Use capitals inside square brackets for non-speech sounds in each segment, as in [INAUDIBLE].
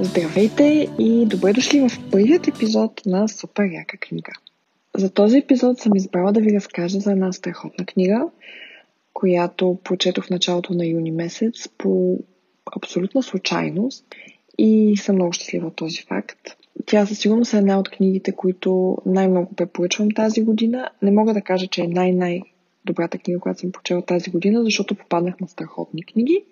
Здравейте и добре дошли в първият епизод на Супер яка книга. За този епизод съм избрала да ви разкажа за една страхотна книга, която прочетох в началото на юни месец по абсолютна случайност и съм много щастлива от този факт. Тя със сигурност е една от книгите, които най-много препоръчвам тази година. Не мога да кажа, че е най-най добрата книга, която съм прочела тази година, защото попаднах на страхотни книги,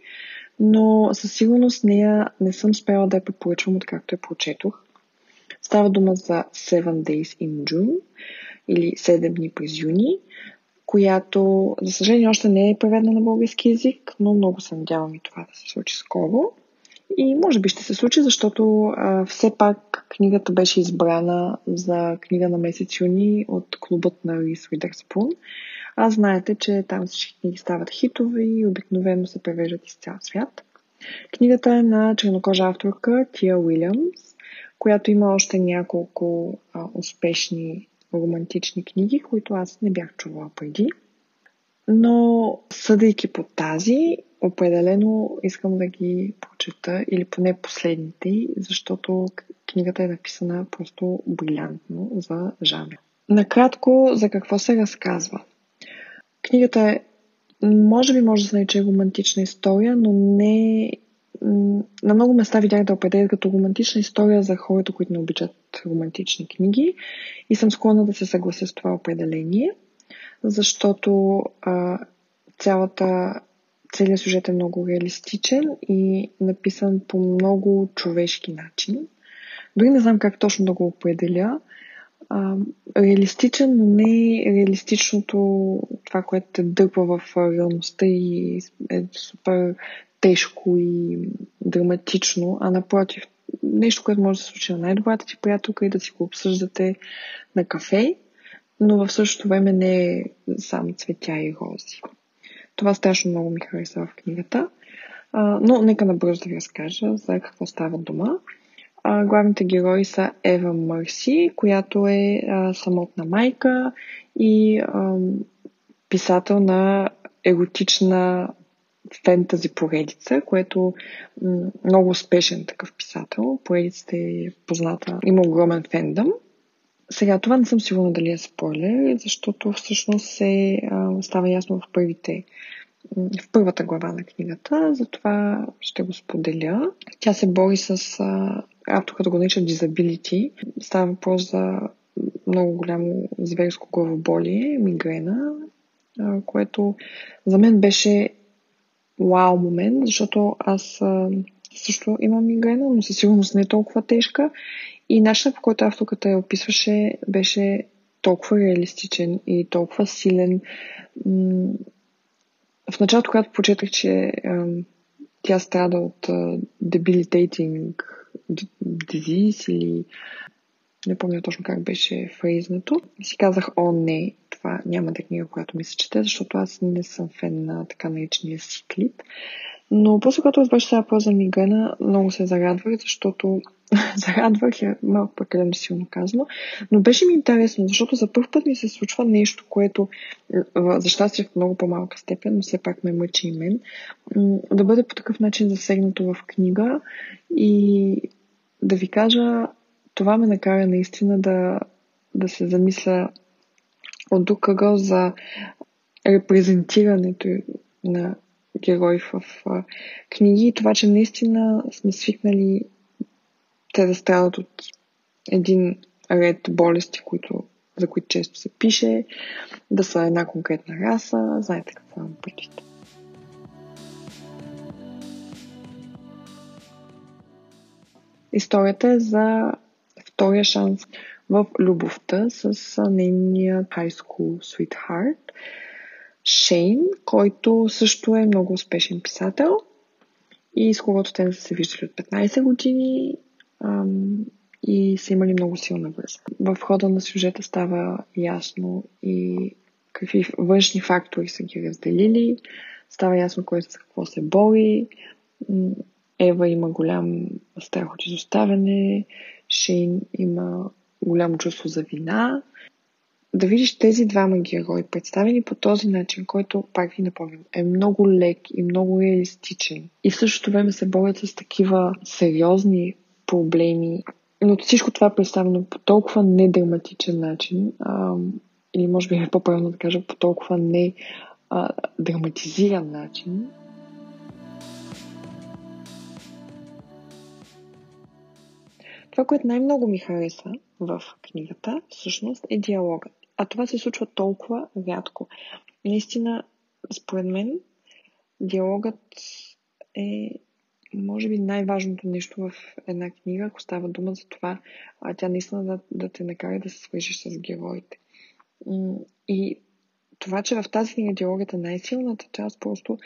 но със сигурност нея не съм спела да я препоръчвам откакто я прочетох. Става дума за Seven Days in June или 7 дни през юни, която, за съжаление, още не е преведена на български язик, но много се надявам и това да се случи скоро. И може би ще се случи, защото а, все пак книгата беше избрана за книга на месец юни от клубът на Рис Уидърспун. А знаете, че там всички книги стават хитове и обикновено се превеждат из цял свят. Книгата е на чернокожа авторка Тия Уилямс, която има още няколко а, успешни романтични книги, които аз не бях чувала преди. Но съдейки по тази, определено искам да ги прочета или поне последните, защото книгата е написана просто брилянтно за жанр. Накратко, за какво се разказва? Книгата е, може би може да се нарече романтична история, но не на много места видях да определят като романтична история за хората, които не обичат романтични книги и съм склонна да се съглася с това определение, защото а, цялата, целият сюжет е много реалистичен и написан по много човешки начин. Дори не знам как точно да го определя. А, реалистичен, но не реалистичното това, което те дърпа в реалността и е супер тежко и драматично, а напротив, нещо, което може да се случи на най-добрата ти приятелка и да си го обсъждате на кафе, но в същото време не е само цветя и рози. Това страшно много ми хареса в книгата. А, но нека набързо да ви разкажа за какво става дума. Главните герои са Ева Мърси, която е а, самотна майка и а, писател на еротична фентази поредица, което м- много успешен такъв писател. Поредицата е позната, има огромен фендъм. Сега, това не съм сигурна дали е спойлер, защото всъщност се а, става ясно в първите в първата глава на книгата, затова ще го споделя. Тя се бори с авторът го нарича disability. Става въпрос за много голямо зверско главоболие, мигрена, което за мен беше вау момент, защото аз също имам мигрена, но със сигурност не е толкова тежка. И начинът по който авторката я описваше беше толкова реалистичен и толкова силен. В началото, когато почетах, че а, тя страда от а, debilitating disease или не помня точно как беше фрейзнато, си казах, о не, това няма да е книга, която ми се чете, защото аз не съм фен на така наречения си клип. Но после когато разбрах, че става за мигрена, много се зарадвах, защото [LAUGHS] зарадвах е малко прекалено силно казано, но беше ми интересно, защото за първ път ми се случва нещо, което за щастие в много по-малка степен, но все пак ме мъчи и мен, да бъде по такъв начин засегнато в книга и да ви кажа, това ме накара наистина да, да се замисля от друг за репрезентирането на герои в книги и това, че наистина сме свикнали те да страдат от един ред болести, които, за които често се пише, да са една конкретна раса. Знаете какво имам предвид. Историята е за втория шанс в любовта с нейния high school sweetheart Шейн, който също е много успешен писател и с когото те са се виждали от 15 години и са имали много силна връзка. В хода на сюжета става ясно и какви външни фактори са ги разделили, става ясно кой с какво се бори, Ева има голям страх от изоставяне, Шейн има голямо чувство за вина. Да видиш тези двама герои, представени по този начин, който, пак ви напомням, е много лек и много реалистичен. И в същото време се борят с такива сериозни проблеми. Но всичко това е представено по толкова недраматичен начин, а, или може би е по-правилно да кажа по толкова не а, драматизиран начин. Това, което най-много ми хареса в книгата, всъщност е диалогът. А това се случва толкова рядко. Наистина, според мен, диалогът е може би най-важното нещо в една книга, ако става дума за това, а тя наистина да, да те накара да се свържиш с героите. И това, че в тази книга диалогът е най-силната част, просто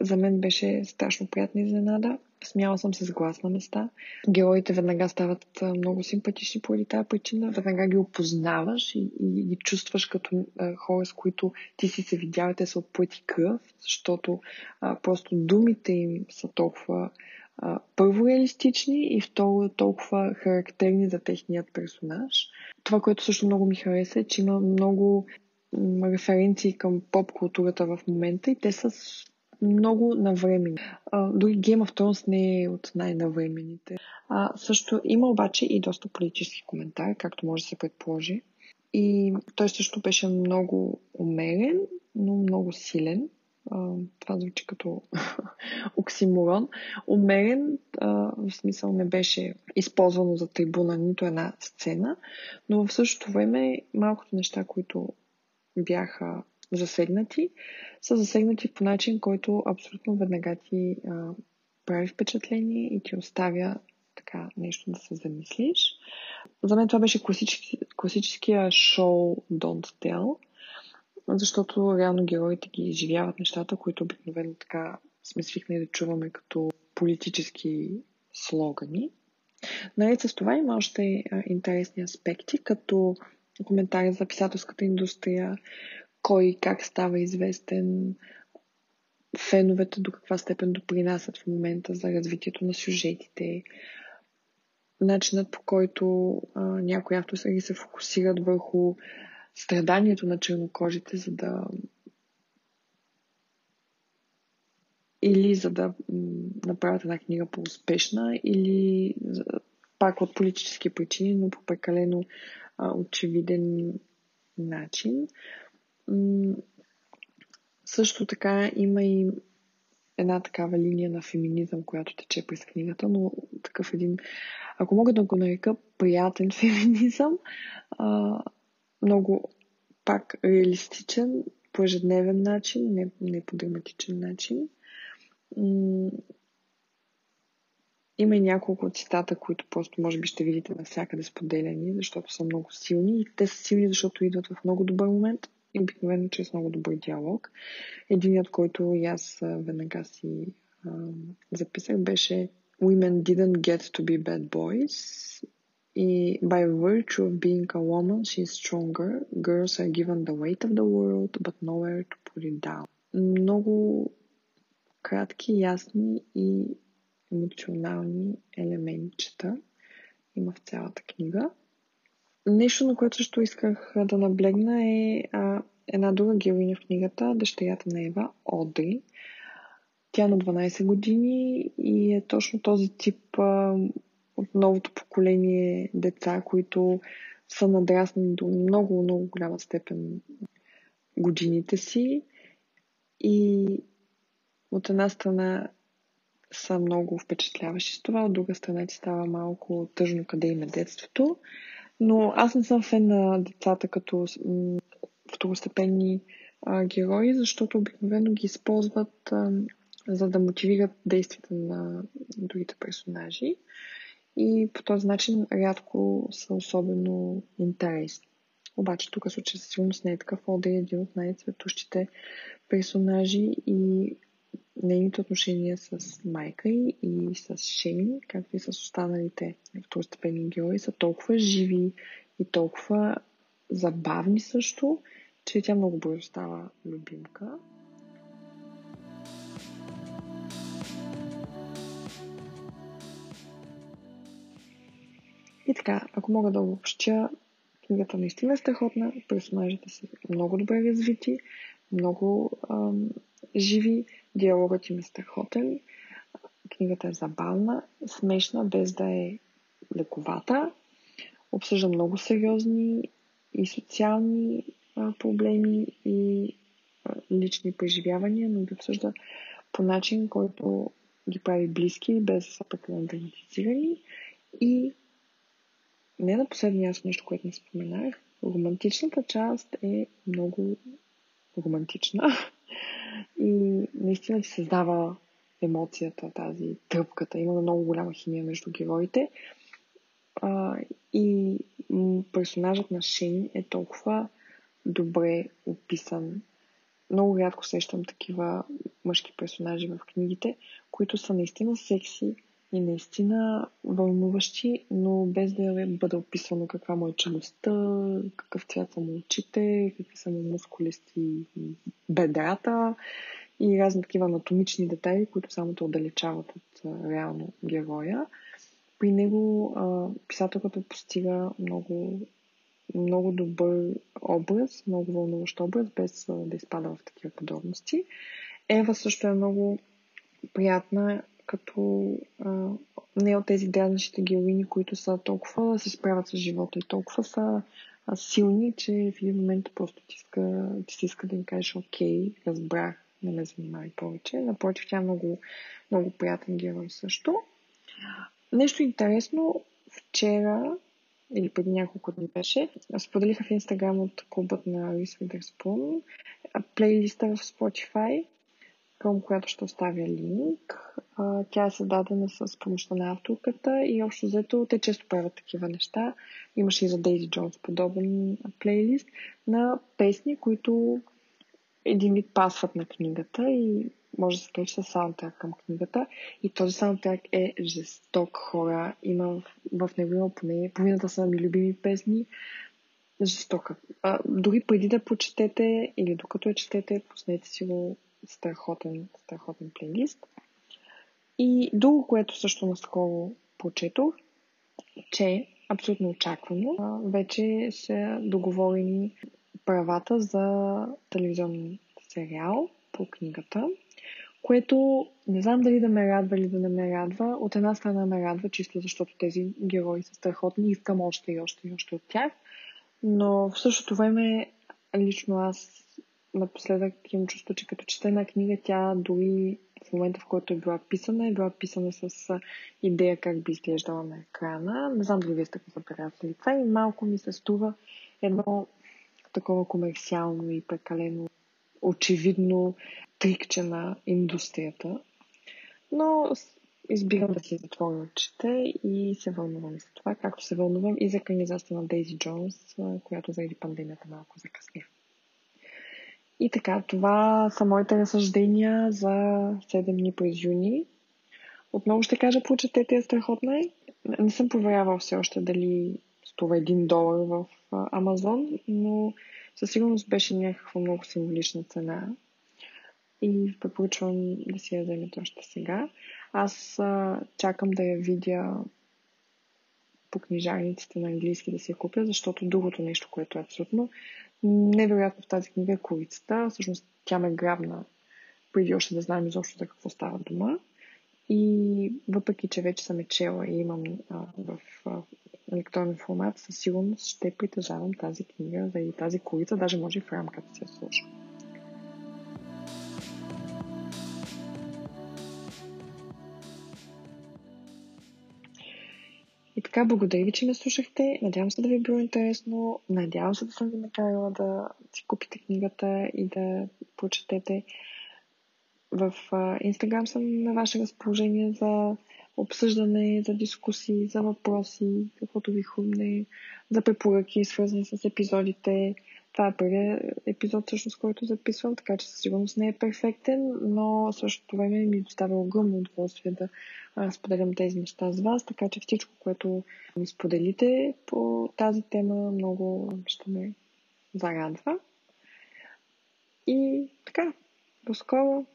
за мен беше страшно приятна изненада. Смяла съм се с глас на места. Героите веднага стават много симпатични поради тази причина. Веднага ги опознаваш и, ги чувстваш като а, хора, с които ти си се видял, те са от плът и кръв, защото а, просто думите им са толкова а, първо реалистични и второ толкова характерни за техният персонаж. Това, което също много ми хареса е, че има много референции към поп културата в момента и те са много навремени. Дори Game of Thrones не е от най-навременните. А, също има обаче и доста политически коментар, както може да се предположи. И той също беше много умерен, но много силен. А, това звучи като [LAUGHS] оксиморон. Умерен, а, в смисъл не беше използвано за трибуна нито една сцена, но в същото време малкото неща, които бяха засегнати, са засегнати по начин, който абсолютно веднага ти а, прави впечатление и ти оставя така нещо да се замислиш. За мен това беше класически, класическия шоу Don't Tell, защото реално героите ги изживяват нещата, които обикновено така сме свикнали да чуваме като политически слогани. Наред с това има още интересни аспекти, като коментари за писателската индустрия, кой как става известен, феновете до каква степен допринасят в момента за развитието на сюжетите, начинът по който а, някои автори се фокусират върху страданието на чернокожите, за да или за да направят една книга по-успешна, или пак от политически причини, но по прекалено очевиден начин. Също така има и една такава линия на феминизъм, която тече през книгата, но такъв един, ако мога да го нарека, приятен [LAUGHS] феминизъм, а, много пак реалистичен, по ежедневен начин, не, не по драматичен начин. Има и няколко цитата, които просто може би ще видите навсякъде споделяни, защото са много силни. И те са силни, защото идват в много добър момент и обикновено чрез много добър диалог. Единият, който и аз веднага си а, записах, беше Women didn't get to be bad boys. И by virtue of being a woman, she is stronger. Girls are given the weight of the world, but nowhere to put it down. Много кратки, ясни и емоционални елементчета има в цялата книга. Нещо, на което също исках да наблегна е а, една друга героиня в книгата, дъщерята на Ева, Одри. Тя е на 12 години и е точно този тип а, от новото поколение деца, които са надраснали до много, много голяма степен годините си и от една страна са много впечатляващи с това, от друга страна ти става малко тъжно къде има детството. Но аз не съм фен на децата като второстепенни а, герои, защото обикновено ги използват а, за да мотивират действията на другите персонажи. И по този начин рядко са особено интересни. Обаче тук случай със сигурност не е такъв. Ода е един от най-цветущите персонажи и нейните отношения с майка й и с Шейн, както и с останалите второстепенни герои, са толкова живи и толкова забавни също, че тя много бързо става любимка. И така, ако мога да обобщя, книгата наистина е страхотна, персонажите са много добре развити, много ам, живи, диалогът им е страхотен, книгата е забавна, смешна, без да е лековата. Обсъжда много сериозни и социални а, проблеми и а, лични преживявания, но ги обсъжда по начин, който ги прави близки, без да са прекалено драматизирани. И не на последния място нещо, което не споменах, романтичната част е много романтична и наистина ти създава емоцията, тази тръпката. Има много голяма химия между героите. А, и персонажът на Шейн е толкова добре описан. Много рядко срещам такива мъжки персонажи в книгите, които са наистина секси и наистина вълнуващи, но без да бъде описано каква му е челюстта, какъв цвят са му очите, какви са му мускулисти бедрата и разни такива анатомични детайли, които само те отдалечават от реално героя. При него писателката постига много, много добър образ, много вълнуващ образ, без да изпада в такива подробности. Ева също е много приятна, като а, не от тези дразнащите героини, които са толкова се справят с живота и толкова са а, силни, че в един момент просто ти, иска, ти си иска да им кажеш окей, разбрах, не ме занимай повече. Напротив, тя е много, много приятен герой също. Нещо интересно, вчера или преди няколко дни беше, споделиха в Инстаграм от клубът на Reese Witherspoon плейлиста в Spotify, към която ще оставя линк. Тя е създадена с помощта на авторката и общо взето те често правят такива неща. Имаше и за Дейзи Джонс подобен плейлист на песни, които един вид пасват на книгата и може да се каже, че са саундтрак към книгата. И този саундтрак е жесток хора. Има в него има поне половината са ми любими песни. Жестока. А, дори преди да прочетете или докато я четете, пуснете си го страхотен, страхотен плейлист. И друго, което също наскоро прочетох, че абсолютно очаквано, вече са договорени правата за телевизионен сериал по книгата, което не знам дали да ме радва или да не ме радва. От една страна ме радва, чисто защото тези герои са страхотни и искам още и още и още от тях. Но в същото време лично аз напоследък имам чувство, че като чета една книга, тя дори в момента, в който е била писана, е била писана с идея как би изглеждала на екрана. Не знам дали вие сте го забелязали това и малко ми се струва едно такова комерциално и прекалено очевидно трикче на индустрията. Но избирам да си затворя очите и се вълнувам за това, както се вълнувам и за канизацията на Дейзи Джонс, която заради пандемията малко закъсня. И така, това са моите разсъждения за 7 дни през юни. Отново ще кажа, прочетете, е страхотна. Не съм проверявал все още дали струва 1 долар в Амазон, но със сигурност беше някаква много символична цена. И препоръчвам да си я вземете още сега. Аз а, чакам да я видя по книжарниците на английски да си я купя, защото другото нещо, което е абсолютно невероятно в тази книга е корицата. Всъщност тя ме грабна преди още да знаем изобщо за какво става дума. И въпреки, че вече съм е чела и имам а, в а, електронен формат, със сигурност ще притежавам тази книга и тази корица, даже може и в рамката си я сложа. Така, благодаря ви, че ме слушахте. Надявам се да ви е било интересно. Надявам се да съм ви накарала да си купите книгата и да прочетете. В Инстаграм съм на ваше разположение за обсъждане, за дискусии, за въпроси, каквото ви хумне, за препоръки, свързани с епизодите. Това е първият епизод, всъщност, който записвам, така че със сигурност не е перфектен, но същото време ми доставя огромно удоволствие да споделям тези неща с вас, така че всичко, което ми споделите по тази тема, много ще ме зарадва. И така, до скоро!